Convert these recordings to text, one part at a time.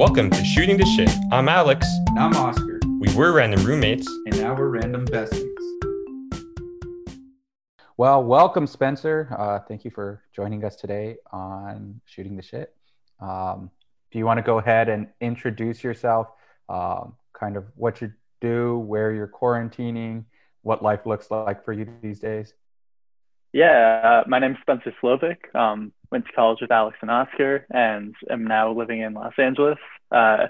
Welcome to Shooting the Shit. I'm Alex. And I'm Oscar, We were random roommates. and now we're random besties. Well, welcome, Spencer. Uh, thank you for joining us today on Shooting the Shit. Um, do you want to go ahead and introduce yourself, um, kind of what you do, where you're quarantining, what life looks like for you these days? Yeah, uh, my name's Spencer Slovic. Um, went to college with Alex and Oscar, and am now living in Los Angeles. Uh,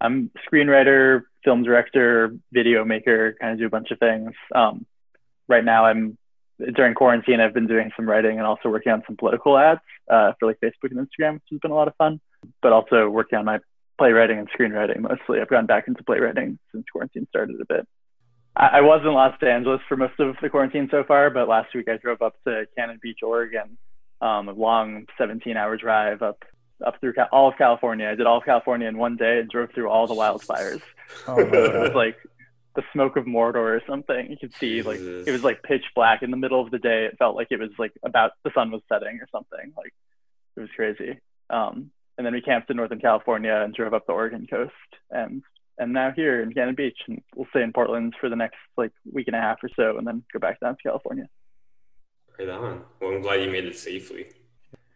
I'm screenwriter, film director, video maker, kind of do a bunch of things. Um, right now, I'm during quarantine. I've been doing some writing and also working on some political ads uh, for like Facebook and Instagram, which has been a lot of fun. But also working on my playwriting and screenwriting mostly. I've gone back into playwriting since quarantine started a bit. I, I was in Los Angeles for most of the quarantine so far, but last week I drove up to Cannon Beach, Oregon, um, a long 17-hour drive up up through Cal- all of California. I did all of California in one day and drove through all the wildfires. Oh, it was like the smoke of Mordor or something. You could see like it was like pitch black in the middle of the day. It felt like it was like about the sun was setting or something. Like it was crazy. Um, and then we camped in Northern California and drove up the Oregon coast and and now here in Cannon Beach and we'll stay in Portland for the next like week and a half or so and then go back down to California. Right on. Well, I'm glad you made it safely.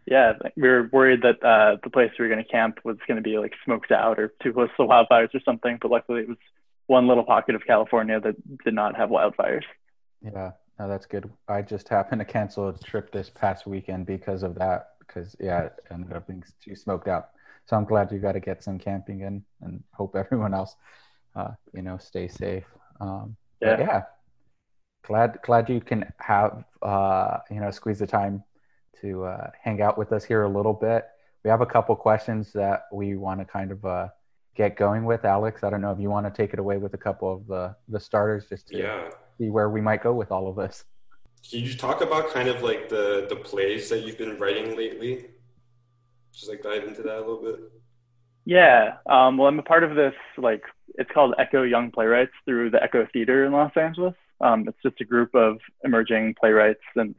Yeah, we were worried that uh, the place we were going to camp was going to be like smoked out or too close to wildfires or something. But luckily, it was one little pocket of California that did not have wildfires. Yeah, no, that's good. I just happened to cancel a trip this past weekend because of that. Because yeah, it ended up being too smoked out. So I'm glad you got to get some camping in, and hope everyone else, uh, you know, stay safe. Um, Yeah. yeah, glad glad you can have uh, you know squeeze the time to uh, hang out with us here a little bit. We have a couple questions that we want to kind of uh, get going with. Alex, I don't know if you want to take it away with a couple of the the starters, just to Yeah. see where we might go with all of this. Can you talk about kind of like the the plays that you've been writing lately? Just like dive into that a little bit. Yeah. Um, well, I'm a part of this, like, it's called Echo Young Playwrights through the Echo Theater in Los Angeles. Um, it's just a group of emerging playwrights. And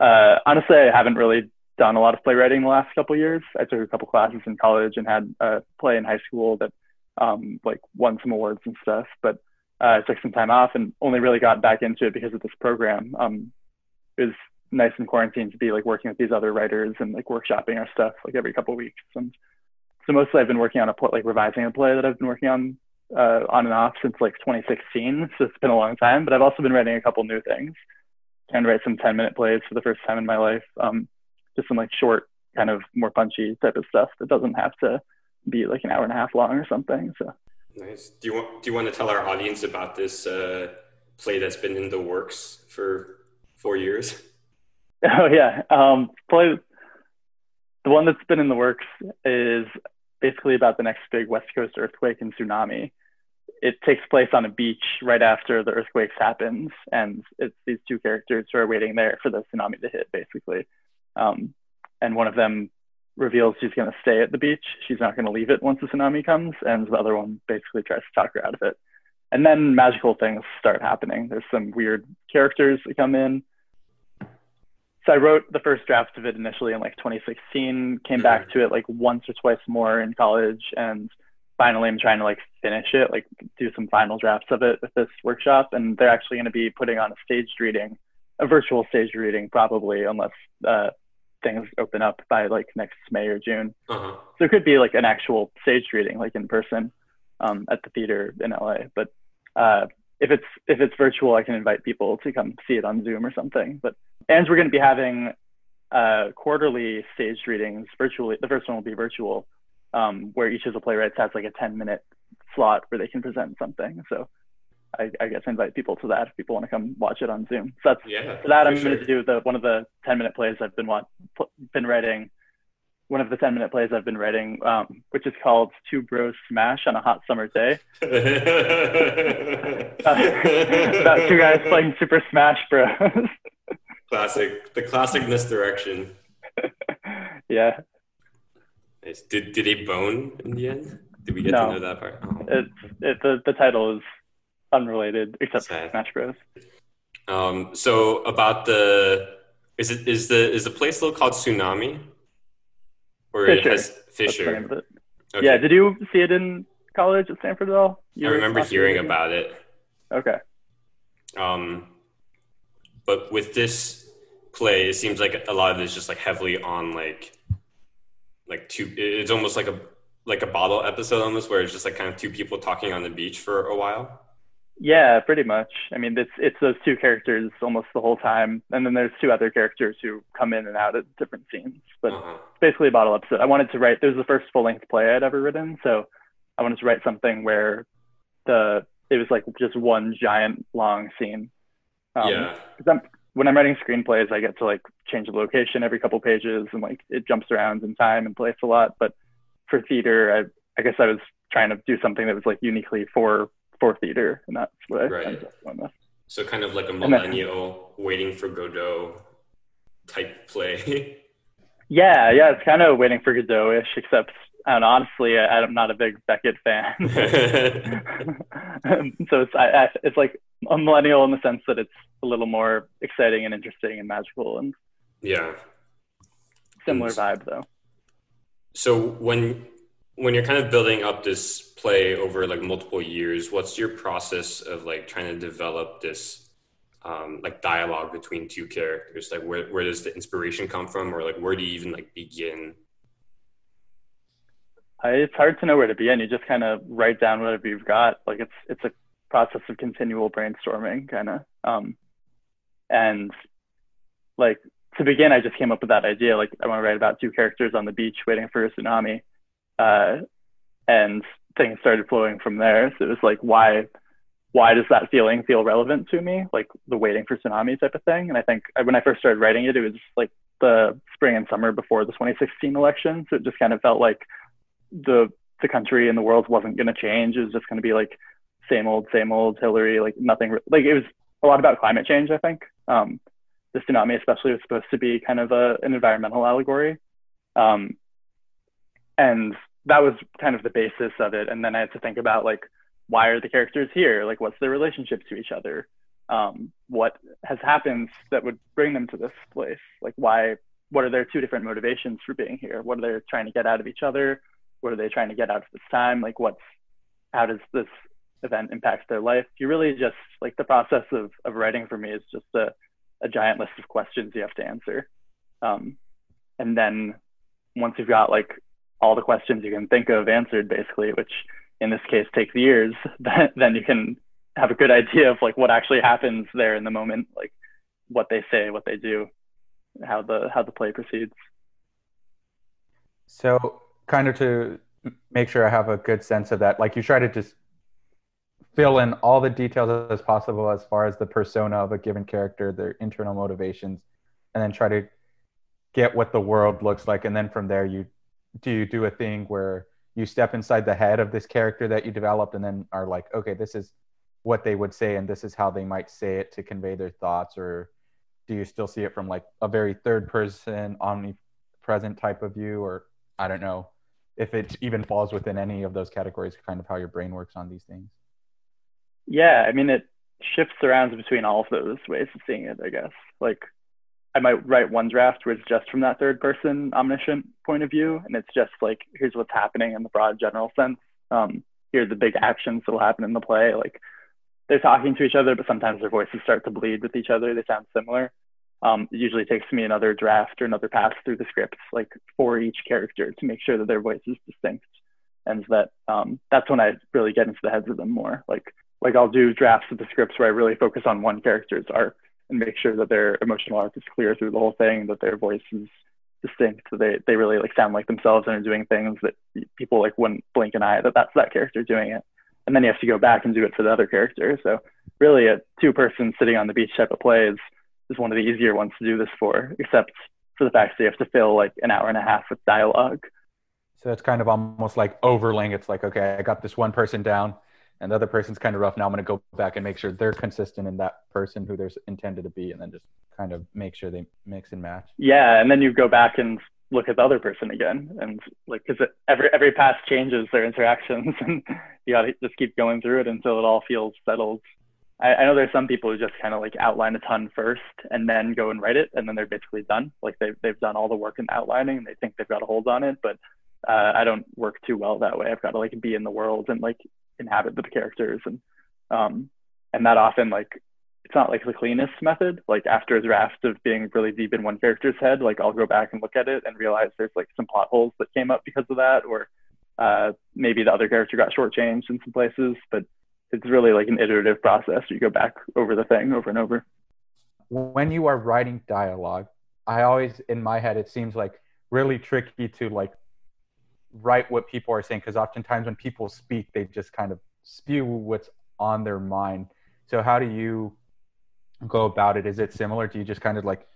uh, honestly, I haven't really done a lot of playwriting the last couple years. I took a couple classes in college and had a play in high school that, um, like, won some awards and stuff. But uh, I took some time off and only really got back into it because of this program. Um, nice in quarantine to be like working with these other writers and like workshopping our stuff like every couple of weeks. And so mostly I've been working on a play, like revising a play that I've been working on uh, on and off since like 2016. So it's been a long time, but I've also been writing a couple new things. Trying to write some 10 minute plays for the first time in my life. Um, just some like short, kind of more punchy type of stuff that doesn't have to be like an hour and a half long or something. So Nice. Do you want do you want to tell our audience about this uh, play that's been in the works for four years? Oh yeah. Um, the one that's been in the works is basically about the next big West Coast earthquake and tsunami. It takes place on a beach right after the earthquake happens, and it's these two characters who are waiting there for the tsunami to hit, basically. Um, and one of them reveals she's going to stay at the beach. She's not going to leave it once the tsunami comes, and the other one basically tries to talk her out of it. And then magical things start happening. There's some weird characters that come in so I wrote the first draft of it initially in like 2016, came back to it like once or twice more in college, and finally I'm trying to like finish it, like do some final drafts of it with this workshop. And they're actually going to be putting on a staged reading, a virtual staged reading probably, unless uh, things open up by like next May or June. Uh-huh. So it could be like an actual staged reading, like in person, um, at the theater in LA. But uh, if it's if it's virtual, I can invite people to come see it on Zoom or something. But and we're going to be having uh, quarterly staged readings virtually. The first one will be virtual, um, where each of the playwrights has like a 10 minute slot where they can present something. So I, I guess invite people to that if people want to come watch it on Zoom. So that's Yeah. for that, I'm going to do the one of the 10 minute plays I've been wa- pl- been writing. One of the 10 minute plays I've been writing, um, which is called Two Bros Smash on a Hot Summer Day. About two guys playing Super Smash Bros. classic, the classic misdirection. yeah, Nice. Did did they bone in the end? Did we get No. to know that part? Oh. it's it, the the title is unrelated except Sad. Smash Bros. Um, so about the is it is the is the place still called Tsunami? Or Fisher. has That's the name Fisher. Okay. Yeah. Did you see it in college at Stanford at all? I You were remember hearing about it. Okay. Um, but with this play, it seems like a lot of it is just like heavily on like like two. It's almost like a like a bottle episode almost, where it's just like kind of two people talking on the beach for a while. Yeah, pretty much. I mean, it's it's those two characters almost the whole time, and then there's two other characters who come in and out at different scenes. But Uh-huh. it's basically a bottle episode. I wanted to write. This was the first full length play I'd ever written, so I wanted to write something where the it was like just one giant long scene. Um, yeah. I'm, when I'm writing screenplays, I get to like change the location every couple pages, and like it jumps around in time and place a lot. But for theater, I I guess I was trying to do something that was like uniquely for for theater, and that's what I Right. ended up going with. So kind of like a then- millennial waiting for Godot type play. Yeah, yeah, it's kind of waiting for Godot-ish, except I honestly, I, I'm not a big Beckett fan. so it's I, I, it's like a millennial in the sense that it's a little more exciting and interesting and magical and yeah. similar And- vibe though. So when when you're kind of building up this play over like multiple years, what's your process of like trying to develop this um, like dialogue between two characters? Like where where does the inspiration come from, or like where do you even like begin? I, it's hard to know where to begin. You just kind of write down whatever you've got. Like it's it's a process of continual brainstorming, kind of. Um, and like to begin, I just came up with that idea. Like I want to write about two characters on the beach waiting for a tsunami, uh, and things started flowing from there. So it was like, why why does that feeling feel relevant to me? Like the waiting for tsunami type of thing. And I think when I first started writing it, it was like the spring and summer before the 2016 election. So it just kind of felt like the the country and the world wasn't going to change. It was just going to be like same old, same old Hillary. Like nothing. Like it was a lot about climate change. I think um, the tsunami, especially, was supposed to be kind of a, an environmental allegory, um, and that was kind of the basis of it. And then I had to think about like why are the characters here? Like what's their relationship to each other? Um, what has happened that would bring them to this place? Like why? What are their two different motivations for being here? What are they trying to get out of each other? what are they trying to get out of this time like what's how does this event impact their life you really just like the process of, of writing for me is just a, a giant list of questions you have to answer um, and then once you've got like all the questions you can think of answered basically which in this case takes years then, you can have a good idea of like what actually happens there in the moment like what they say what they do how the how the play proceeds So, kind of to make sure I have a good sense of that, like you try to just fill in all the details as possible as far as the persona of a given character, their internal motivations, and then try to get what the world looks like. And then from there, you do you do a thing where you step inside the head of this character that you developed, and then are like, okay, this is what they would say, and this is how they might say it to convey their thoughts, or do you still see it from like a very third person, omnipresent type of view, or I don't know if it even falls within any of those categories, kind of how your brain works on these things. Yeah, I mean, it shifts around between all of those ways of seeing it, I guess. Like, I might write one draft where it's just from that third person omniscient point of view, and it's just like, here's what's happening in the broad general sense. Um, here are the big actions that will happen in the play. Like, they're talking to each other, but sometimes their voices start to bleed with each other. They sound similar. Um, it usually takes me another draft or another pass through the scripts, like for each character, to make sure that their voice is distinct, and that um, that's when I really get into the heads of them more. Like, like I'll do drafts of the scripts where I really focus on one character's arc and make sure that their emotional arc is clear through the whole thing, that their voice is distinct, that they they really like sound like themselves and are doing things that people like wouldn't blink an eye that that's that character doing it. And then you have to go back and do it for the other character. So really, a two-person sitting on the beach type of play is is one of the easier ones to do this for, except for the fact that you have to fill like an hour and a half with dialogue. So it's kind of almost like overlaying. It's like, okay, I got this one person down, and the other person's kind of rough. Now I'm going to go back and make sure they're consistent in that person who they're intended to be, and then just kind of make sure they mix and match. Yeah, and then you go back and look at the other person again, and like because every every pass changes their interactions, and you got to just keep going through it until it all feels settled. I, I know there's some people who just kind of like outline a ton first and then go and write it, and then they're basically done. Like they've they've done all the work in outlining, and they think they've got a hold on it. But Uh, I don't work too well that way. I've got to like be in the world and like inhabit the characters and um and that often like it's not like the cleanest method. Like after a draft of being really deep in one character's head, like I'll go back and look at it and realize there's like some plot holes that came up because of that, or uh, maybe the other character got shortchanged in some places. But it's really like an iterative process. You go back over the thing over and over. When you are writing dialogue, I always in my head it seems like really tricky to like write what people are saying because oftentimes when people speak they just kind of spew what's on their mind. So how do you go about it? Is it similar? Do you just kind of like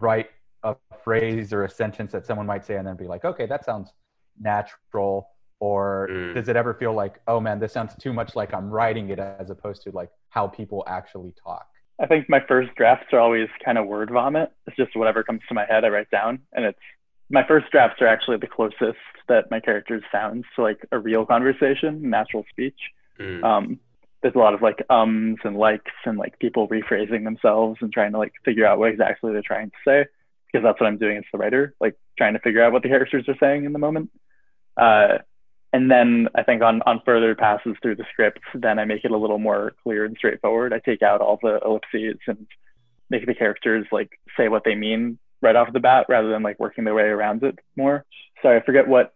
write a phrase or a sentence that someone might say and then be like, okay, that sounds natural? Or mm. does it ever feel like, oh man, this sounds too much like I'm writing it as opposed to like how people actually talk? I think my first drafts are always kind of word vomit. It's just whatever comes to my head, I write down. And it's my first drafts are actually the closest that my characters sounds to like a real conversation, natural speech. Mm. Um, there's a lot of like ums and likes and like people rephrasing themselves and trying to like figure out what exactly they're trying to say because that's what I'm doing as the writer, like trying to figure out what the characters are saying in the moment. Uh, and then I think on on further passes through the script, then I make it a little more clear and straightforward. I take out all the ellipses and make the characters like say what they mean right off the bat rather than like working their way around it more. Sorry, I forget what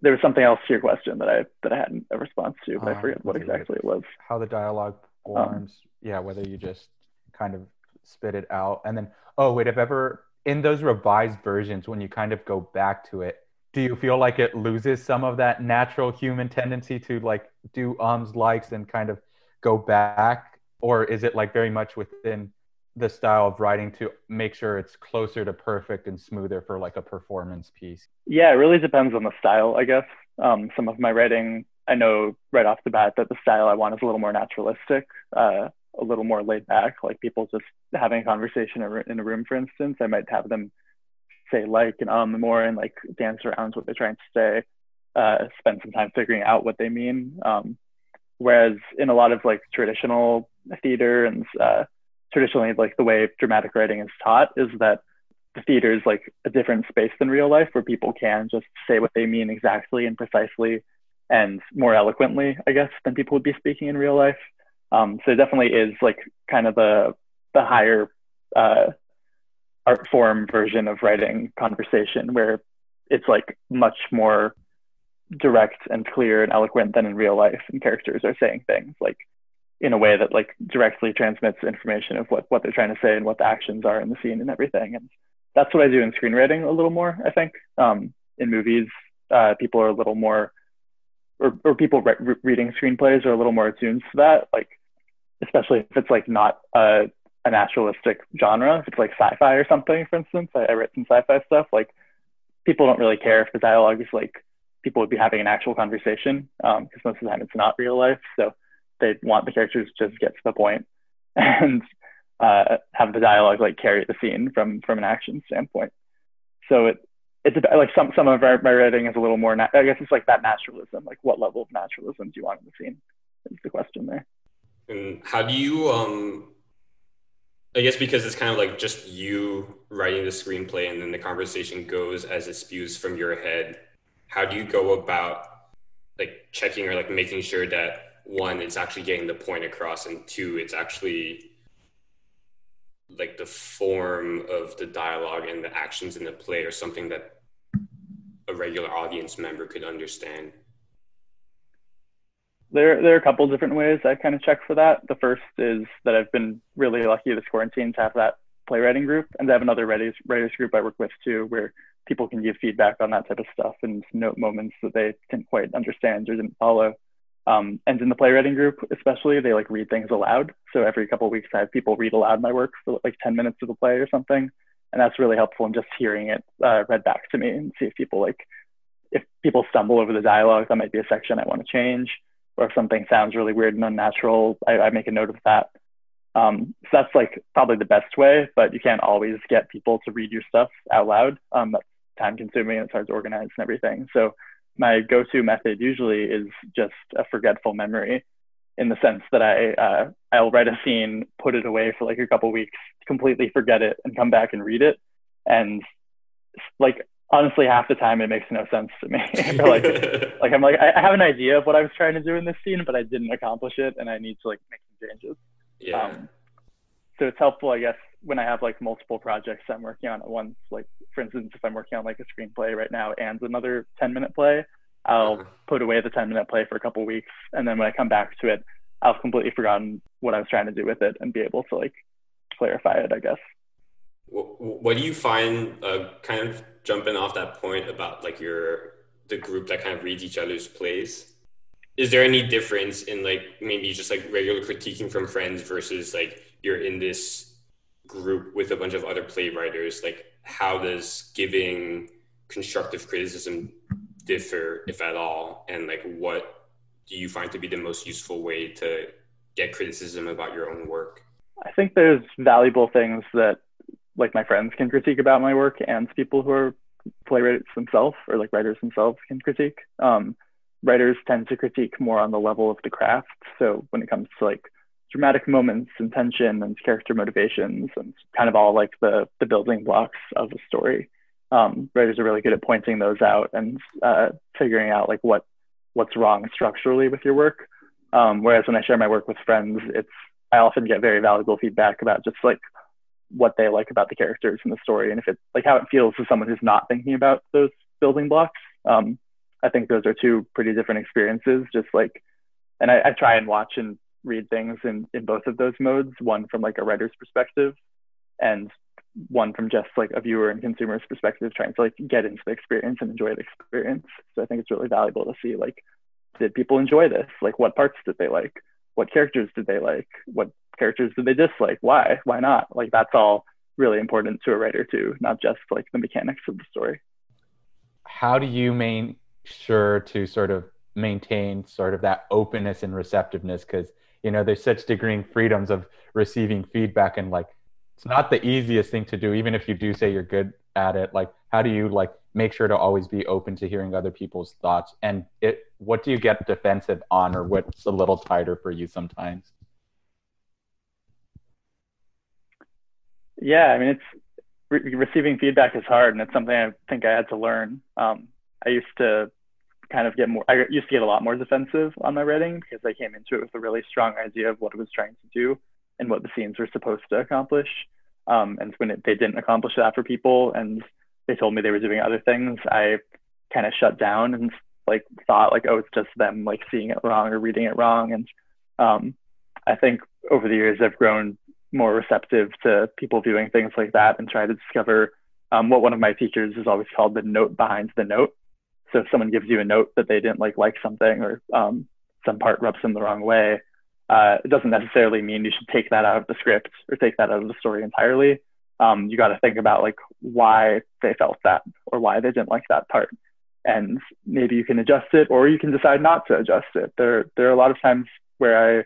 there was something else to your question that I that I hadn't a response to, but uh, I forget what exactly it was. How the dialogue um, forms, um, yeah, whether you just kind of spit it out, and then oh wait, if ever in those revised versions when you kind of go back to it, do you feel like it loses some of that natural human tendency to like do ums likes and kind of go back, or is it like very much within the style of writing to make sure it's closer to perfect and smoother for like a performance piece? Yeah, it really depends on the style, I guess. Um, some of my writing, I know right off the bat that the style I want is a little more naturalistic, uh, a little more laid back, like people just having a conversation in a room, for instance. I might have them say like and um more and like dance around what they're trying to say, uh, spend some time figuring out what they mean. Um, whereas in a lot of like traditional theater and uh, traditionally like the way dramatic writing is taught is that the theater is like a different space than real life where people can just say what they mean exactly and precisely and more eloquently, I guess, than people would be speaking in real life. Um, so it definitely is like kind of the the higher uh, art form version of writing conversation where it's like much more direct and clear and eloquent than in real life and characters are saying things like in a way that like directly transmits information of what, what they're trying to say and what the actions are in the scene and everything. And that's what I do in screenwriting a little more, I think. Um, in movies, uh, people are a little more, or, or people re- reading screenplays are a little more attuned to that. Like, especially if it's like not a, a naturalistic genre, if it's like sci-fi or something, for instance, I, I write some sci-fi stuff. Like, people don't really care if the dialogue is like people would be having an actual conversation because um, most of the time it's not real life. So they want the characters to just get to the point and uh, have the dialogue like carry the scene from from an action standpoint. So it it's like some some of our, my writing is a little more. Na- I guess it's like that naturalism. Like what level of naturalism do you want in the scene? Is the question there. And how do you um I guess because it's kind of like just you writing the screenplay and then the conversation goes as it spews from your head. How do you go about like checking or like making sure that one, it's actually getting the point across, and two, it's actually like the form of the dialogue and the actions in the play or something that a regular audience member could understand? There, there are a couple different ways I kind of check for that. The first is that I've been really lucky this quarantine to have that playwriting group and I have another writers, writers group I work with too, where people can give feedback on that type of stuff and note moments that they didn't quite understand or didn't follow. Um, and in the playwriting group, especially, they like read things aloud. So every couple of weeks, I have people read aloud my work for like 10 minutes of the play or something. And that's really helpful in just hearing it uh, read back to me and see if people like, if people stumble over the dialogue, that might be a section I want to change. Or if something sounds really weird and unnatural, I, I make a note of that. Um, so that's like probably the best way, but you can't always get people to read your stuff out loud. Um, that's time consuming and it's hard to organize and everything. So my go-to method usually is just a forgetful memory in the sense that I uh, I'll write a scene, put it away for like a couple weeks, completely forget it, and come back and read it. And like honestly, half the time it makes no sense to me. like, like I'm like, I have an idea of what I was trying to do in this scene, but I didn't accomplish it, and I need to like make some changes. yeah. Um, so it's helpful, I guess, when I have like multiple projects I'm working on at once. Like, for instance, if I'm working on like a screenplay right now and another 10 minute play, I'll Uh-huh. put away the 10 minute play for a couple weeks, and then when I come back to it, I've completely forgotten what I was trying to do with it and be able to like clarify it, I guess. What, what do you find, uh, kind of jumping off that point about like your the group that kind of reads each other's plays? Is there any difference in like maybe just like regular critiquing from friends versus like you're in this group with a bunch of other playwriters? Like, how does giving constructive criticism differ, if at all? And like, what do you find to be the most useful way to get criticism about your own work? I think there's valuable things that like my friends can critique about my work and people who are playwrights themselves or like writers themselves can critique. Um, writers tend to critique more on the level of the craft. So when it comes to like dramatic moments and tension and character motivations and kind of all like the the building blocks of a story, um, writers are really good at pointing those out and uh, figuring out like what what's wrong structurally with your work. Um, whereas when I share my work with friends, it's I often get very valuable feedback about just like what they like about the characters in the story and if it like how it feels to someone who's not thinking about those building blocks. Um, I think those are two pretty different experiences. Just like, and I, I try and watch and read things in in both of those modes. One from like a writer's perspective, and one from just like a viewer and consumer's perspective, trying to like get into the experience and enjoy the experience. So I think it's really valuable to see like, did people enjoy this? Like, what parts did they like? What characters did they like? What characters did they dislike? Why? Why not? Like, that's all really important to a writer too, not just like the mechanics of the story. How do you make sure to sort of maintain sort of that openness and receptiveness? Because you know there's such degreeing freedoms of receiving feedback and like it's not the easiest thing to do even if you do say you're good at it. Like how do you like make sure to always be open to hearing other people's thoughts? And it what do you get defensive on or what's a little tighter for you sometimes? Yeah, I mean, it's re- receiving feedback is hard, and it's something I think I had to learn. Um, I used to kind of get more, I used to get a lot more defensive on my writing because I came into it with a really strong idea of what it was trying to do and what the scenes were supposed to accomplish. Um, and when it, they didn't accomplish that for people, and they told me they were doing other things, I kind of shut down and like thought like, oh, it's just them like seeing it wrong or reading it wrong. And um, I think over the years I've grown more receptive to people viewing things like that and try to discover um, what one of my teachers has always called the note behind the note. So if someone gives you a note that they didn't like like something or um, some part rubs them the wrong way, uh, it doesn't necessarily mean you should take that out of the script or take that out of the story entirely. Um, you got to think about like why they felt that or why they didn't like that part, and maybe you can adjust it or you can decide not to adjust it. There there are a lot of times where I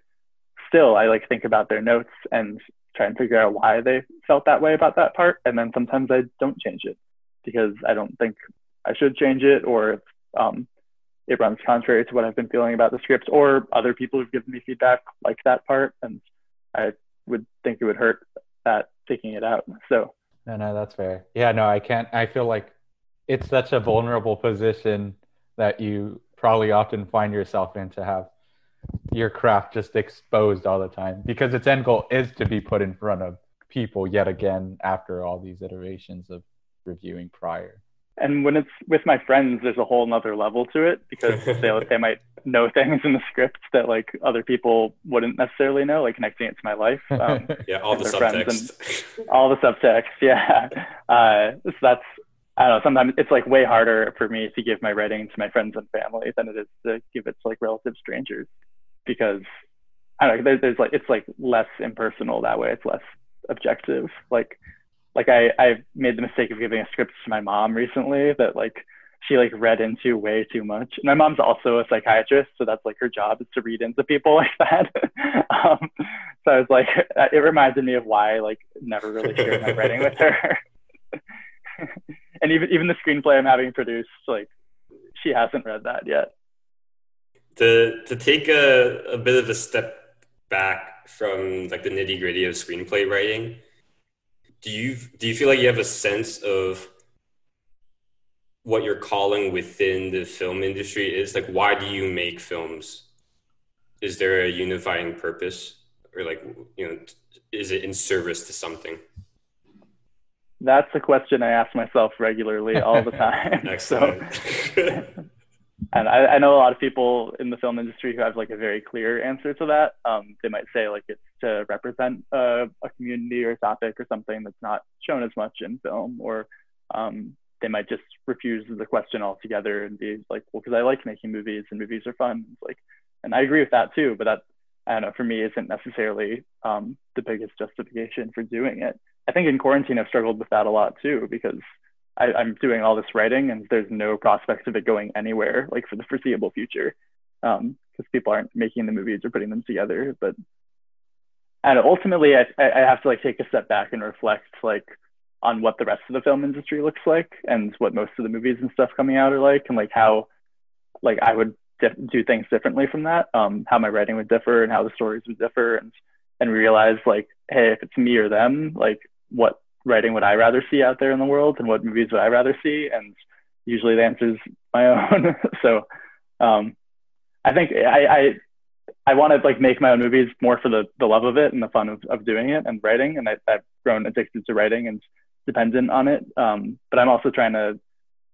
still I like think about their notes and try and figure out why they felt that way about that part, and then sometimes I don't change it because I don't think I should change it or if um, it runs contrary to what I've been feeling about the script or other people who've given me feedback like that part and I would think it would hurt that taking it out. So No, no, that's fair. Yeah, no, I can't. I feel like it's such a vulnerable position that you probably often find yourself in to have your craft just exposed all the time because its end goal is to be put in front of people yet again after all these iterations of reviewing prior. And when it's with my friends, there's a whole nother level to it because they they might know things in the script that like other people wouldn't necessarily know, like connecting it to my life. Um, Yeah, all the subtext. all the subtext yeah uh so that's i don't know sometimes it's like way harder for me to give my writing to my friends and family than it is to give it to like relative strangers because i don't know there's, there's like it's like less impersonal that way it's less objective like like i i made the mistake of giving a script to my mom recently that like she like read into way too much. My mom's also a psychiatrist, so that's like her job is to read into people like that. um, so I was like, it reminded me of why I like never really shared my writing with her. and even even the screenplay I'm having produced, like she hasn't read that yet. to to take a, a bit of a step back from like the nitty gritty of screenplay writing, do you do you feel like you have a sense of what your calling within the film industry is? Like, why do you make films? Is there a unifying purpose, or like, you know, is it in service to something? That's a question I ask myself regularly all the time. Excellent. so, and I, I, know a lot of people in the film industry who have like a very clear answer to that. Um, they might say like it's to represent a, a, community or a topic or something that's not shown as much in film, or um, they might just refuse the question altogether and be like, well, because I like making movies and movies are fun. Like, and I agree with that too. But that I don't know for me isn't necessarily um, the biggest justification for doing it. I think in quarantine I've struggled with that a lot too because I, am doing all this writing and there's no prospect of it going anywhere like for the foreseeable future because um, people aren't making the movies or putting them together. But and ultimately, I, I have to like take a step back and reflect like on what the rest of the film industry looks like and what most of the movies and stuff coming out are like and like how like I would do things differently from that. Um, how my writing would differ and how the stories would differ and and realize like hey if it's me or them like what writing what I rather see out there in the world and what movies would I rather see? And usually the answer is my own. so um, I think I, I, I want to like make my own movies more for the, the love of it and the fun of, of doing it and writing. And I, have grown addicted to writing and dependent on it. Um, but I'm also trying to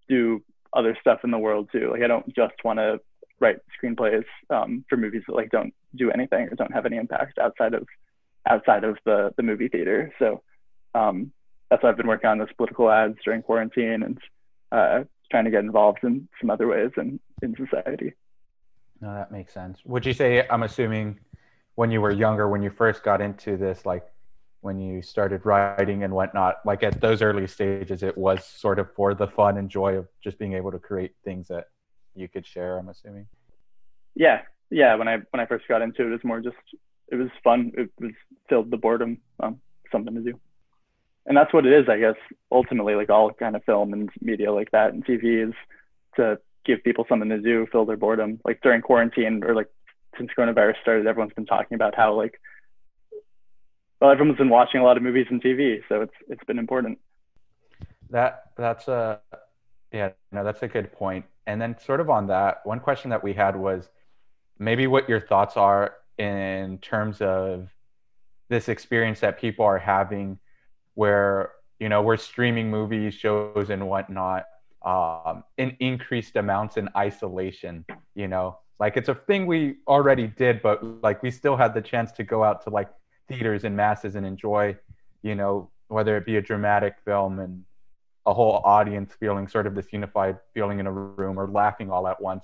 do other stuff in the world too. Like I don't just want to write screenplays um, for movies that like don't do anything or don't have any impact outside of outside of the the movie theater. So um, that's why I've been working on those political ads during quarantine and uh, trying to get involved in some other ways in, in society. No, that makes sense. Would you say, I'm assuming when you were younger, when you first got into this, like when you started writing and whatnot, like at those early stages, it was sort of for the fun and joy of just being able to create things that you could share, I'm assuming? Yeah. Yeah. When I, when I first got into it, it was more just, it was fun. It was filled the boredom, um, something to do and that's what it is, I guess. Ultimately, like all kind of film and media like that and TV is to give people something to do, fill their boredom. Like during quarantine or like since coronavirus started, everyone's been talking about how like well, everyone's been watching a lot of movies and TV, so it's it's been important. That that's a yeah, no, that's a good point. And then sort of on that, one question that we had was maybe what your thoughts are in terms of this experience that people are having where you know we're streaming movies, shows, and whatnot um, in increased amounts in isolation. You know, like it's a thing we already did, but like we still had the chance to go out to like theaters and masses and enjoy, you know, whether it be a dramatic film and a whole audience feeling sort of this unified feeling in a room or laughing all at once.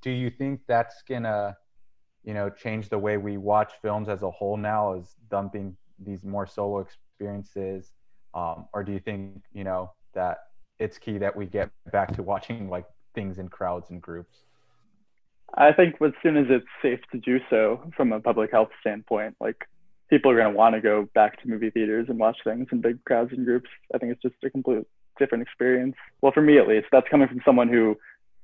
Do you think that's gonna, you know, change the way we watch films as a whole now, Is dumping these more solo experiences um, or do you think you know that it's key that we get back to watching like things in crowds and groups? I think as soon as it's safe to do so from a public health standpoint like people are going to want to go back to movie theaters and watch things in big crowds and groups. I think it's just a complete different experience. Well for me at least that's coming from someone who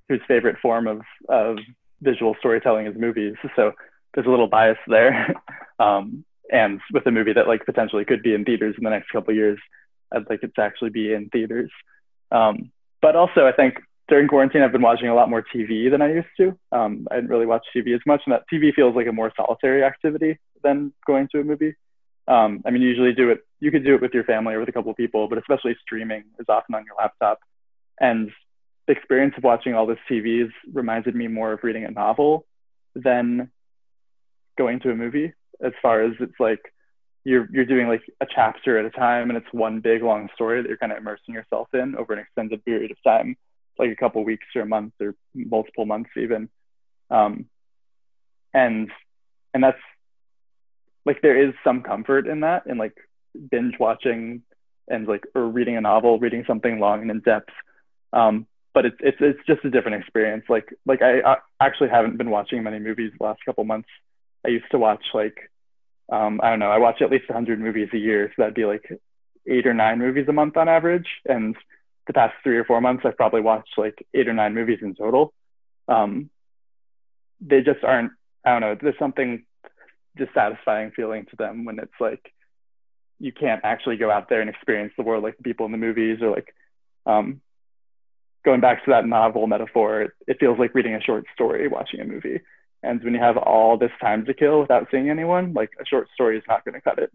whose favorite form of of visual storytelling is movies. So there's a little bias there. Um, and with a movie that like potentially could be in theaters in the next couple years, I'd like it to actually be in theaters. Um, but also, I think during quarantine, I've been watching a lot more TV than I used to. Um, I didn't really watch TV as much, and that TV feels like a more solitary activity than going to a movie. Um, I mean, you usually do it. You could do it with your family or with a couple of people, but especially streaming is often on your laptop. And the experience of watching all this TV reminded me more of reading a novel than going to a movie as far as it's like you're you're doing like a chapter at a time and it's one big long story that you're kind of immersing yourself in over an extended period of time like a couple weeks or a month or multiple months even. Um, and and that's like there is some comfort in that in like binge watching and like or reading a novel reading something long and in depth um, but it's it's it's just a different experience. Like like I, I actually haven't been watching many movies the last couple months I used to watch like, um, I don't know, I watch at least 100 movies a year. So that'd be like eight or nine movies a month on average. And the past three or four months, I've probably watched like eight or nine movies in total. Um, they just aren't, I don't know, there's something dissatisfying feeling to them when it's like you can't actually go out there and experience the world like the people in the movies or like um, going back to that novel metaphor, it, it feels like reading a short story, watching a movie. And when you have all this time to kill without seeing anyone, like a short story is not going to cut it.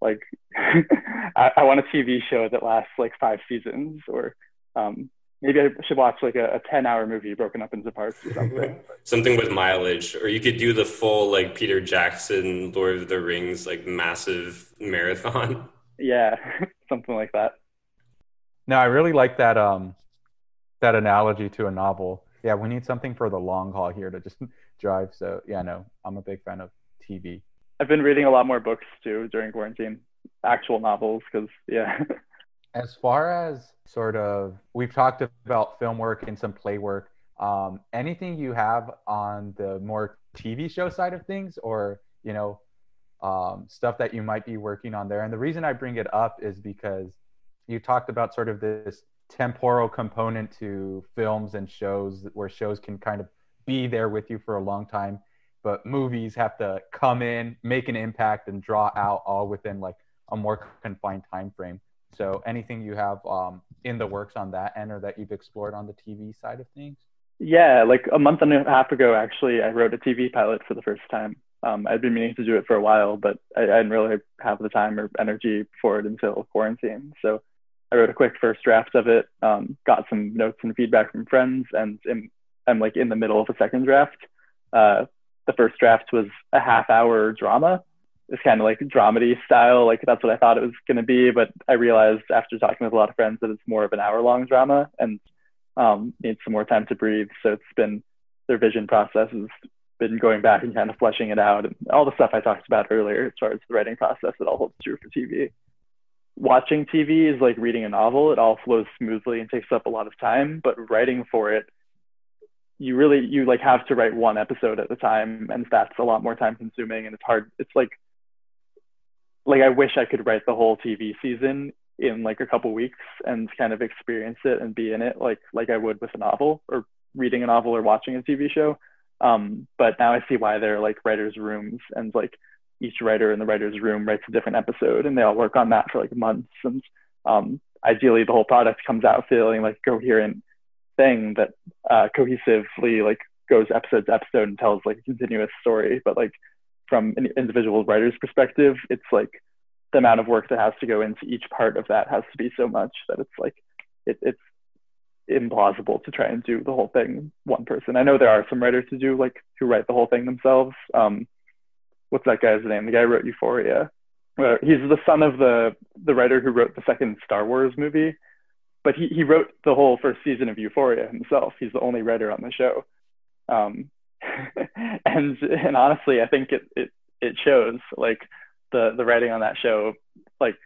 Like, I, I, want a TV show that lasts like five seasons, or um, maybe I should watch like a, a 10 hour movie broken up into parts or something. something with mileage, or you could do the full like Peter Jackson, Lord of the Rings, like massive marathon. Yeah, something like that. No, I really like that um that analogy to a novel. Yeah, we need something for the long haul here to just drive. So yeah, no, I'm a big fan of TV. I've been reading a lot more books too during quarantine, actual novels, because yeah. as far as sort of, we've talked about film work and some play work. Um, anything you have on the more TV show side of things, or you know, um, stuff that you might be working on there? And the reason I bring it up is because you talked about sort of this temporal component to films and shows where shows can kind of be there with you for a long time but movies have to come in make an impact and draw out all within like a more confined time frame. So anything you have um, in the works on that end or that you've explored on the tv side of things? Yeah like a month and a half ago actually i wrote a tv pilot for the first time. Um, i'd been meaning to do it for a while but I, I didn't really have the time or energy for it until quarantine. So I wrote a quick first draft of it, um, got some notes and feedback from friends, and am, I'm like in the middle of a second draft. Uh, the first draft was a half hour drama. It's kind of like dramedy style, like that's what I thought it was going to be. But I realized after talking with a lot of friends that it's more of an hour long drama and um, needs some more time to breathe. So it's been their vision process has been going back and kind of fleshing it out and all the stuff I talked about earlier as far as the writing process. It all holds true for TV watching TV is like reading a novel. It all flows smoothly and takes up a lot of time, but writing for it, you really you like have to write one episode at a time, and that's a lot more time consuming, and it's hard. It's like like I wish I could write the whole TV season in like a couple weeks and kind of experience it and be in it like like I would with a novel or reading a novel or watching a TV show. Um, but now I see why they're like writers' rooms and like each writer in the writer's room writes a different episode and they all work on that for like months and um, ideally the whole product comes out feeling like coherent thing that uh, cohesively like goes episode to episode and tells like a continuous story but like from an individual writer's perspective it's like the amount of work that has to go into each part of that has to be so much that it's like it, it's implausible to try and do the whole thing one person i know there are some writers who do like who write the whole thing themselves um, what's that guy's name? The guy who wrote Euphoria. Uh, he's the son of the the writer who wrote the second Star Wars movie, but he he wrote the whole first season of Euphoria himself. He's the only writer on the show. Um, and and honestly, I think it it it shows like the the writing on that show like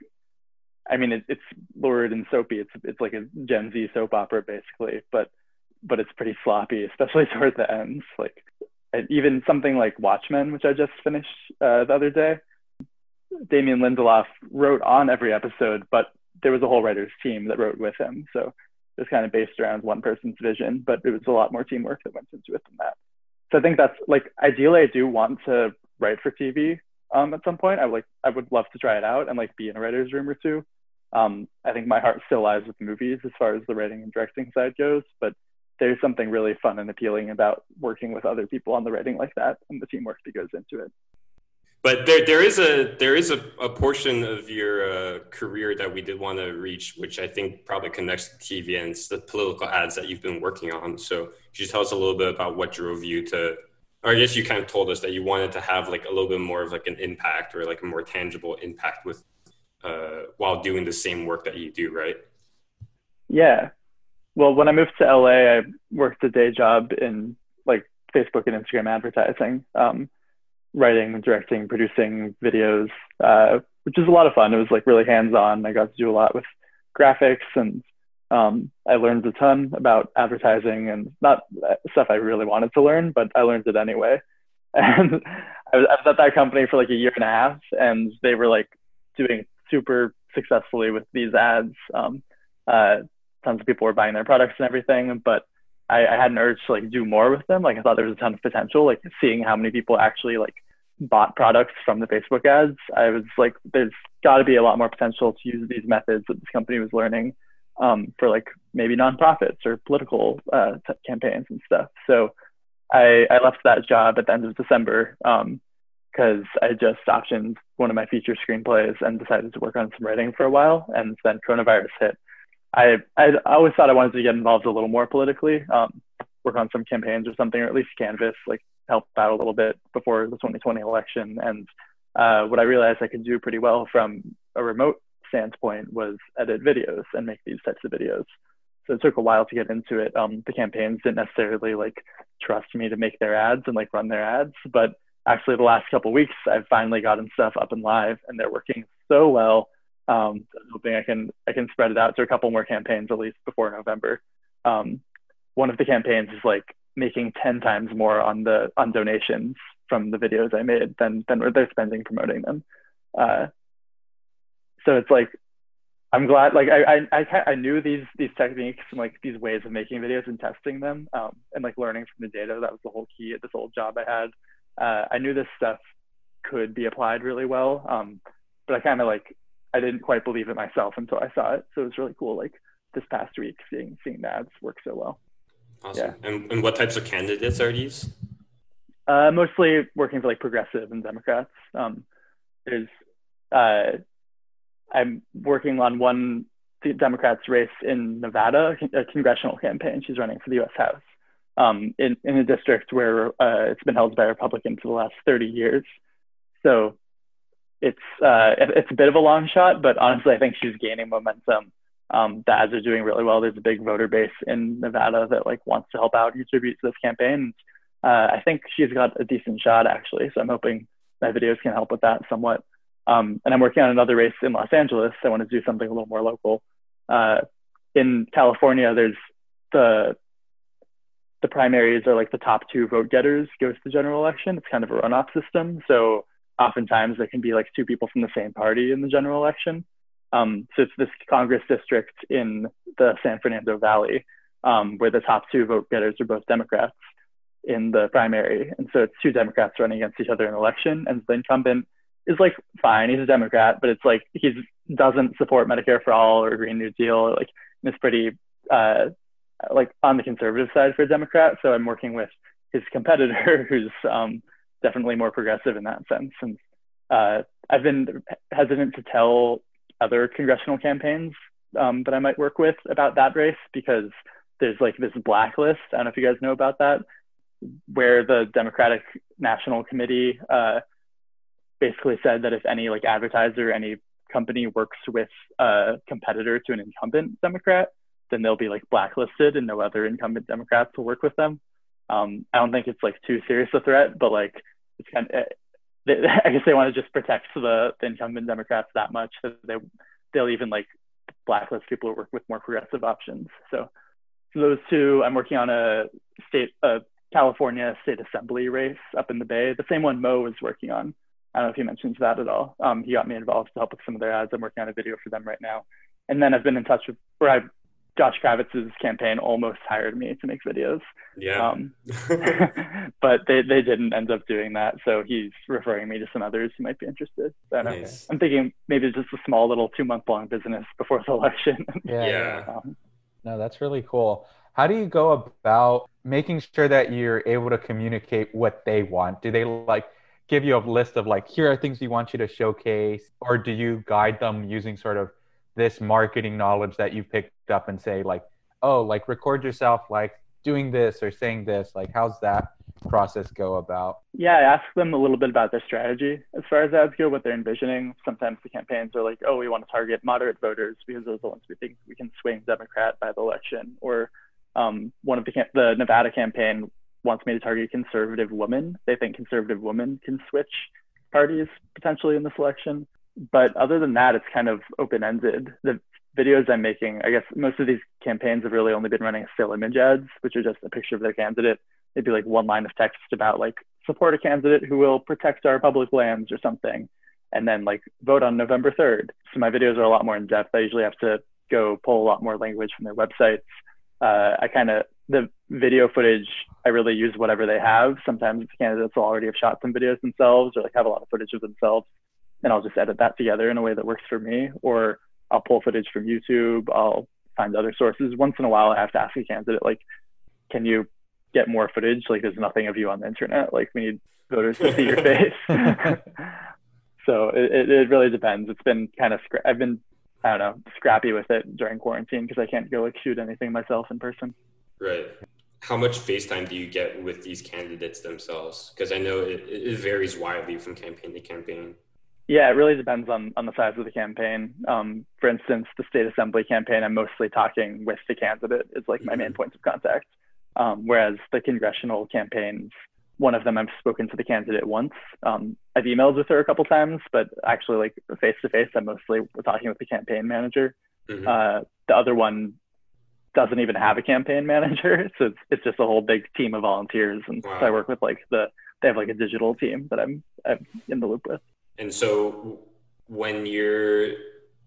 I mean, it, it's lurid and soapy. It's it's like a Gen Z soap opera basically, but but it's pretty sloppy, especially towards the ends. Like even something like Watchmen, which I just finished uh, the other day. Damon Lindelof wrote on every episode, but there was a whole writer's team that wrote with him. So it was kind of based around one person's vision, but it was a lot more teamwork that went into it than that. So I think that's like ideally I do want to write for TV um, at some point. I like I would love to try it out and like be in a writer's room or two. Um, I think my heart still lies with movies as far as the writing and directing side goes, but there's something really fun and appealing about working with other people on the writing like that and the teamwork that goes into it. But there, there is a there is a, a portion of your uh, career that we did want to reach, which I think probably connects to TV and the political ads that you've been working on. So, could you tell us a little bit about what drove you to, or I guess you kind of told us that you wanted to have like a little bit more of like an impact or like a more tangible impact with, uh, while doing the same work that you do, right? Yeah, well, when I moved to LA, I worked a day job in like Facebook and Instagram advertising, um, writing, directing, producing videos, uh, which is a lot of fun. It was like really hands on. I got to do a lot with graphics and um, I learned a ton about advertising and not stuff I really wanted to learn, but I learned it anyway. And I was, I was at that company for like a year and a half, and they were like doing super successfully with these ads. Um, uh, tons of people were buying their products and everything, but I, I had an urge to like do more with them. Like I thought there was a ton of potential, like seeing how many people actually like bought products from the Facebook ads. I was like, there's got to be a lot more potential to use these methods that this company was learning um, for like maybe nonprofits or political uh, t- campaigns and stuff. So I, I left that job at the end of December because um, I just optioned one of my feature screenplays and decided to work on some writing for a while. And then coronavirus hit. I I always thought I wanted to get involved a little more politically, um, work on some campaigns or something, or at least canvas, like help out a little bit before the 2020 election. And uh, what I realized I could do pretty well from a remote standpoint was edit videos and make these types of videos. So it took a while to get into it. Um, the campaigns didn't necessarily like trust me to make their ads and like run their ads, but actually the last couple weeks I've finally gotten stuff up and live and they're working so well. Um, I'm hoping I can I can spread it out to a couple more campaigns at least before November. Um, one of the campaigns is like making 10 times more on the on donations from the videos I made than than they're spending promoting them. Uh, so it's like I'm glad like I, I I I knew these these techniques and like these ways of making videos and testing them um, and like learning from the data that was the whole key at this old job I had. Uh, I knew this stuff could be applied really well, um, but I kind of like I didn't quite believe it myself until I saw it. So it was really cool. Like this past week, seeing seeing the ads work so well. Awesome. Yeah. And, and what types of candidates are these? Uh, mostly working for like progressive and Democrats. Um, there's uh, I'm working on one Democrat's race in Nevada, a congressional campaign. She's running for the U.S. House um, in, in a district where uh, it's been held by Republicans for the last 30 years. So it's uh, it's a bit of a long shot, but honestly, I think she's gaining momentum. Um, the ads are doing really well. There's a big voter base in Nevada that like wants to help out, contribute to this campaign. Uh, I think she's got a decent shot actually. So I'm hoping my videos can help with that somewhat. Um, and I'm working on another race in Los Angeles. I want to do something a little more local. Uh, in California, there's the the primaries are like the top two vote getters goes to the general election. It's kind of a runoff system. So oftentimes there can be like two people from the same party in the general election. Um, so it's this Congress district in the San Fernando Valley um, where the top two vote getters are both Democrats in the primary. And so it's two Democrats running against each other in the election. And the incumbent is like fine. He's a Democrat, but it's like he doesn't support Medicare for all or Green New Deal. Like it's pretty uh, like on the conservative side for a Democrat. So I'm working with his competitor, who's um, definitely more progressive in that sense. And uh, I've been hesitant to tell other congressional campaigns um, that I might work with about that race because there's like this blacklist. I don't know if you guys know about that, where the Democratic National Committee uh, basically said that if any like advertiser, any company works with a competitor to an incumbent Democrat, then they'll be like blacklisted and no other incumbent Democrats will work with them. Um, I don't think it's like too serious a threat, but like it's kind of, they, I guess they want to just protect the, the incumbent Democrats that much that they they'll even like blacklist people who work with more progressive options. So, so those two, I'm working on a state, a California state assembly race up in the Bay, the same one Mo was working on. I don't know if he mentions that at all. Um, he got me involved to help with some of their ads. I'm working on a video for them right now. And then I've been in touch with where I Josh Kravitz's campaign almost hired me to make videos. Yeah. Um, but they, they didn't end up doing that. So he's referring me to some others who might be interested. So nice. I'm thinking maybe just a small little two month long business before the election. yeah. yeah. Um, no, that's really cool. How do you go about making sure that you're able to communicate what they want? Do they like give you a list of like here are things we want you to showcase or do you guide them using sort of this marketing knowledge that you picked up and say like oh like record yourself like doing this or saying this like how's that process go about yeah i ask them a little bit about their strategy as far as ads go what they're envisioning sometimes the campaigns are like oh we want to target moderate voters because those are the ones we think we can swing democrat by the election or um, one of the the nevada campaign wants me to target conservative women. They think conservative women can switch parties potentially in this election. But other than that, it's kind of open ended. The videos I'm making, I guess most of these campaigns have really only been running still image ads, which are just a picture of their candidate. Maybe like one line of text about like support a candidate who will protect our public lands or something. And then like vote on November 3rd. So my videos are a lot more in depth. I usually have to go pull a lot more language from their websites. Uh, I kind of the video footage, I really use whatever they have. Sometimes candidates will already have shot some videos themselves or like have a lot of footage of themselves. And I'll just edit that together in a way that works for me. Or I'll pull footage from YouTube. I'll find other sources. Once in a while, I have to ask a candidate, like, can you get more footage? Like, there's nothing of you on the internet. Like, we need voters to see your face. so it, it really depends. It's been kind of, scra- I've been, I don't know, scrappy with it during quarantine because I can't go like shoot anything myself in person. Right. How much FaceTime do you get with these candidates themselves? Because I know it, it varies widely from campaign to campaign. Yeah, it really depends on, on the size of the campaign. Um, for instance, the state assembly campaign, I'm mostly talking with the candidate is like my main Mhm. points of contact. Um, whereas the congressional campaigns, one of them I've spoken to the candidate once. Um, I've emailed with her a couple times, but actually like face to face, I'm mostly talking with the campaign manager. Mhm. Uh, the other one doesn't even have a campaign manager, so it's, it's just a whole big team of volunteers. And so I work with like the they have like a digital team that I'm, I'm in the loop with. And so when you're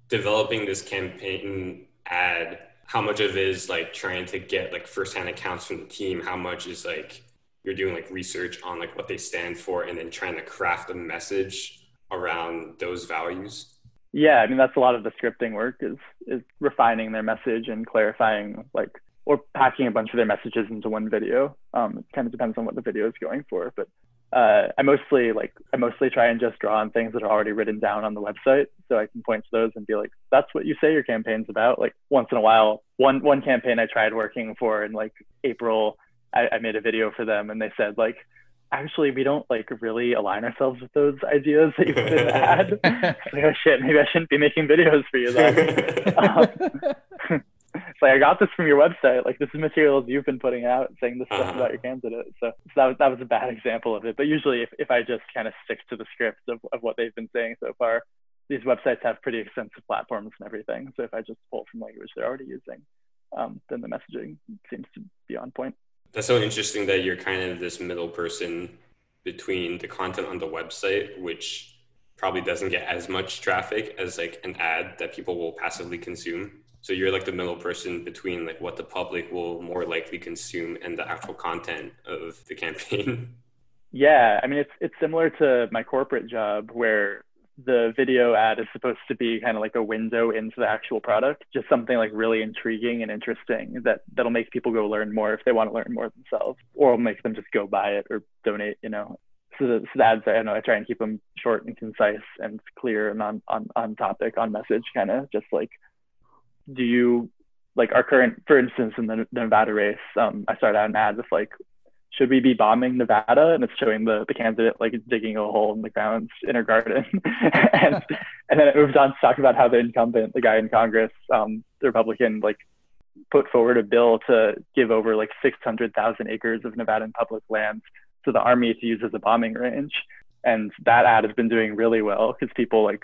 developing this campaign ad, how much of it is like trying to get like firsthand accounts from the team? How much is like you're doing like research on like what they stand for and then trying to craft a message around those values? Yeah, I mean that's a lot of the scripting work is is refining their message and clarifying like or packing a bunch of their messages into one video. Um, it kind of depends on what the video is going for, but uh, I mostly like I mostly try and just draw on things that are already written down on the website, so I can point to those and be like, "That's what you say your campaign's about." Like once in a while, one one campaign I tried working for in like April, I, I made a video for them, and they said like, "Actually, we don't like really align ourselves with those ideas that you put in the ad." like, oh shit, maybe I shouldn't be making videos for you then. Um, it's like I got this from your website. Like this is materials you've been putting out saying this stuff Uh-huh. about your candidate. So, so that was that was a bad example of it. But usually if, if I just kind of stick to the script of, of what they've been saying so far, these websites have pretty extensive platforms and everything. So if I just pull from language they're already using, um, then the messaging seems to be on point. That's so interesting that you're kind of this middle person between the content on the website, which probably doesn't get as much traffic as like an ad that people will passively consume. So you're like the middle person between like what the public will more likely consume and the actual content of the campaign. Yeah, I mean it's it's similar to my corporate job where the video ad is supposed to be kind of like a window into the actual product, just something like really intriguing and interesting that that'll make people go learn more if they want to learn more themselves, or will make them just go buy it or donate. You know, so the, so the ads I know I try and keep them short and concise and clear and on on on topic, on message, kind of just like, do you like our current, for instance, in the, the Nevada race, um, I started out an ad with like should we be bombing Nevada? And it's showing the, the candidate like digging a hole in the ground in her garden. and, and then it moves on to talk about how the incumbent, the guy in Congress, um, the Republican, like put forward a bill to give over like 600,000 acres of Nevadan public lands to the army to use as a bombing range. And that ad has been doing really well because people like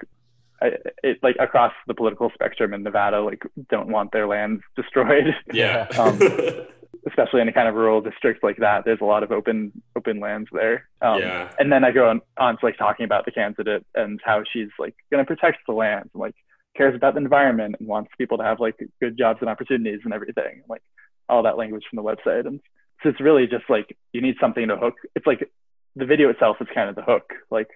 I- it like across the political spectrum in Nevada like don't want their lands destroyed yeah. Um, especially in a kind of rural district like that. There's a lot of open open lands there. Um, yeah. And then I go on, on to like talking about the candidate and how she's like going to protect the land, and, like cares about the environment and wants people to have like good jobs and opportunities and everything, like all that language from the website. And so it's really just like you need something to hook. It's like the video itself is kind of the hook. Like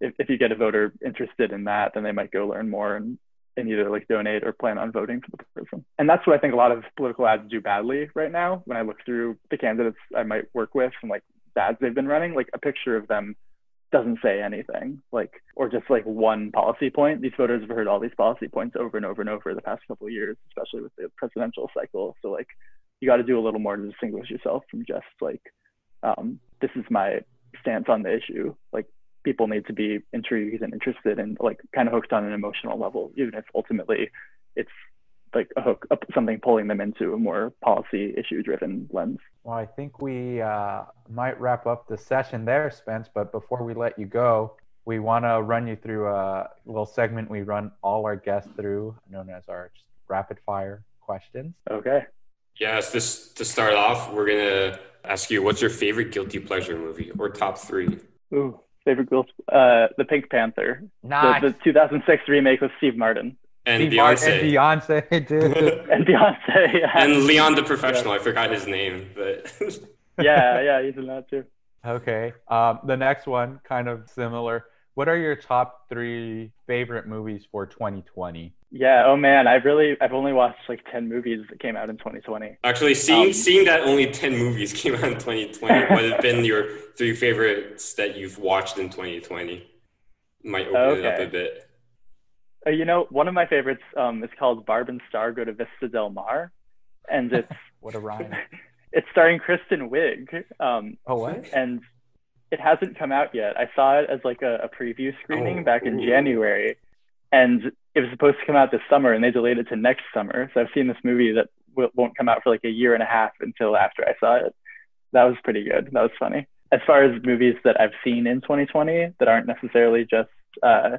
if, if you get a voter interested in that, then they might go learn more and and either like donate or plan on voting for the person. And that's what I think a lot of political ads do badly right now. When I look through the candidates I might work with and like the ads they've been running, like a picture of them doesn't say anything, like or just like one policy point. These voters have heard all these policy points over and over and over the past couple of years, especially with the presidential cycle. So like you got to do a little more to distinguish yourself from just like um, this is my stance on the issue. Like people need to be intrigued and interested and like kind of hooked on an emotional level, even if ultimately it's like a hook, something pulling them into a more policy issue driven lens. Well, I think we uh, might wrap up the session there, Spence. But before we let you go, we want to run you through a little segment we run all our guests through, known as our rapid fire questions. Okay. Yes, this to start off, we're gonna ask you what's your favorite guilty pleasure movie or top three? Ooh, favorite girls, uh, the Pink Panther, Nice. the, the 2006 remake with Steve Martin And Steve Beyonce. Martin, Beyonce, dude. and Beyonce. Yeah, and Leon the professional. I forgot his name, but yeah, yeah, he's in that too. okay. Um, the next one, kind of similar. What are your top three favorite movies for 2020? Yeah. Oh man, I've really I've only watched like ten movies that came out in 2020. Actually, seeing Um, seeing that only ten movies came out in 2020, what have been your three favorites that you've watched in 2020? Might open it up Okay. a bit. Uh, you know, one of my favorites um, is called Barb and Star Go to Vista Del Mar, and it's What a rhyme. it's starring Kristen Wiig. Um, Oh, what? and it hasn't come out yet. I saw it as like a, a preview screening Oh, back in ooh. January, and it was supposed to come out this summer, and they delayed it to next summer. So I've seen this movie that w- won't come out for like a year and a half until after I saw it. That was pretty good. That was funny. As far as movies that I've seen in 2020 that aren't necessarily just uh,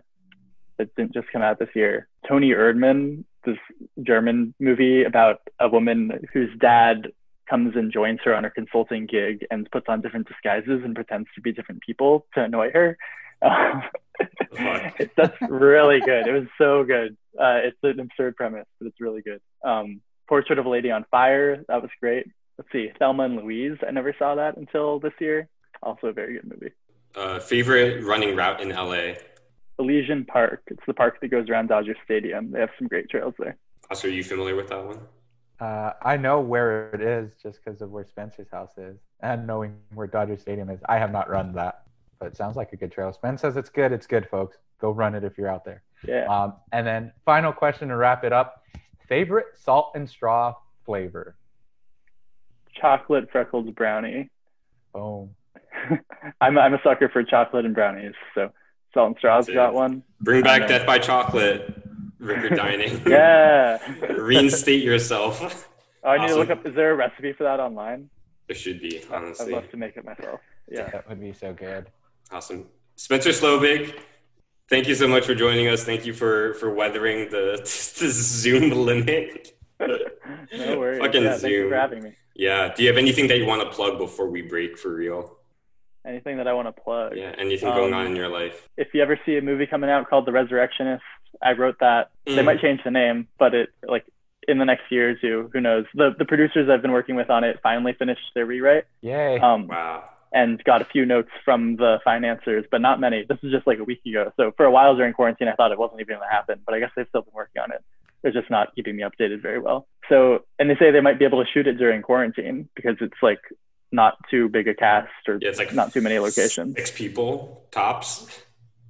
that didn't just come out this year, Toni Erdmann, this German movie about a woman whose dad comes and joins her on her consulting gig and puts on different disguises and pretends to be different people to annoy her. Um, that's really good. It was so good. Uh, it's an absurd premise, but it's really good. Um, Portrait of a Lady on Fire, that was great. Let's see, Thelma and Louise. I never saw that until this year. Also a very good movie. Uh, favorite running route in LA? Elysian Park. It's the park that goes around Dodger Stadium. They have some great trails there. Oscar, are you familiar with that one? Uh, I know where it is just because of where Spencer's house is, and knowing where Dodger Stadium is. I have not run that, but it sounds like a good trail. Spence says it's good. It's good, folks. Go run it if you're out there. Yeah. Um, and then final question to wrap it up: favorite salt and straw flavor? Chocolate freckled brownie. Boom. I'm I'm a sucker for chocolate and brownies. So salt and straw's That's it. got one. Bring back Death by Chocolate, Ricker Dining. Yeah. Reinstate yourself. Oh, I need to look up. Is there a recipe for that online? There should be, Honestly, I'd love to make it myself. Yeah. That would be so good. Awesome. Spencer Slovic, thank you so much for joining us. Thank you for for weathering the, the Zoom limit. no worries. Fucking yeah, thank you Zoom. for having me. Yeah. Do you have anything that you want to plug before we break for real? Anything that I want to plug? Yeah. Anything going Um, on in your life? If you ever see a movie coming out called The Resurrectionist, I wrote that. They Mm. might change the name, but it like in the next year or two, who knows? The the producers I've been working with on it finally finished their rewrite. Yay. Um, Wow. and got a few notes from the financiers, but not many. This is just like a week ago. So for a while during quarantine, I thought it wasn't even going to happen, but I guess they've still been working on it. They're just not keeping me updated very well. So, and they say they might be able to shoot it during quarantine because it's like not too big a cast or Yeah, it's like not too many locations. Six people tops.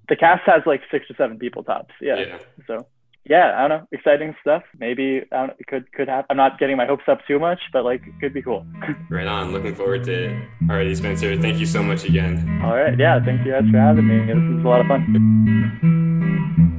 The cast has like six or seven people tops. Yeah. Yeah. So yeah, I don't know. Exciting stuff. Maybe I don't, it could could happen. I'm not getting my hopes up too much, but like it could be cool. Right on. Looking forward to it. Alrighty, Spencer. Thank you so much again. All right. Yeah. Thank you guys for having me. This was a lot of fun.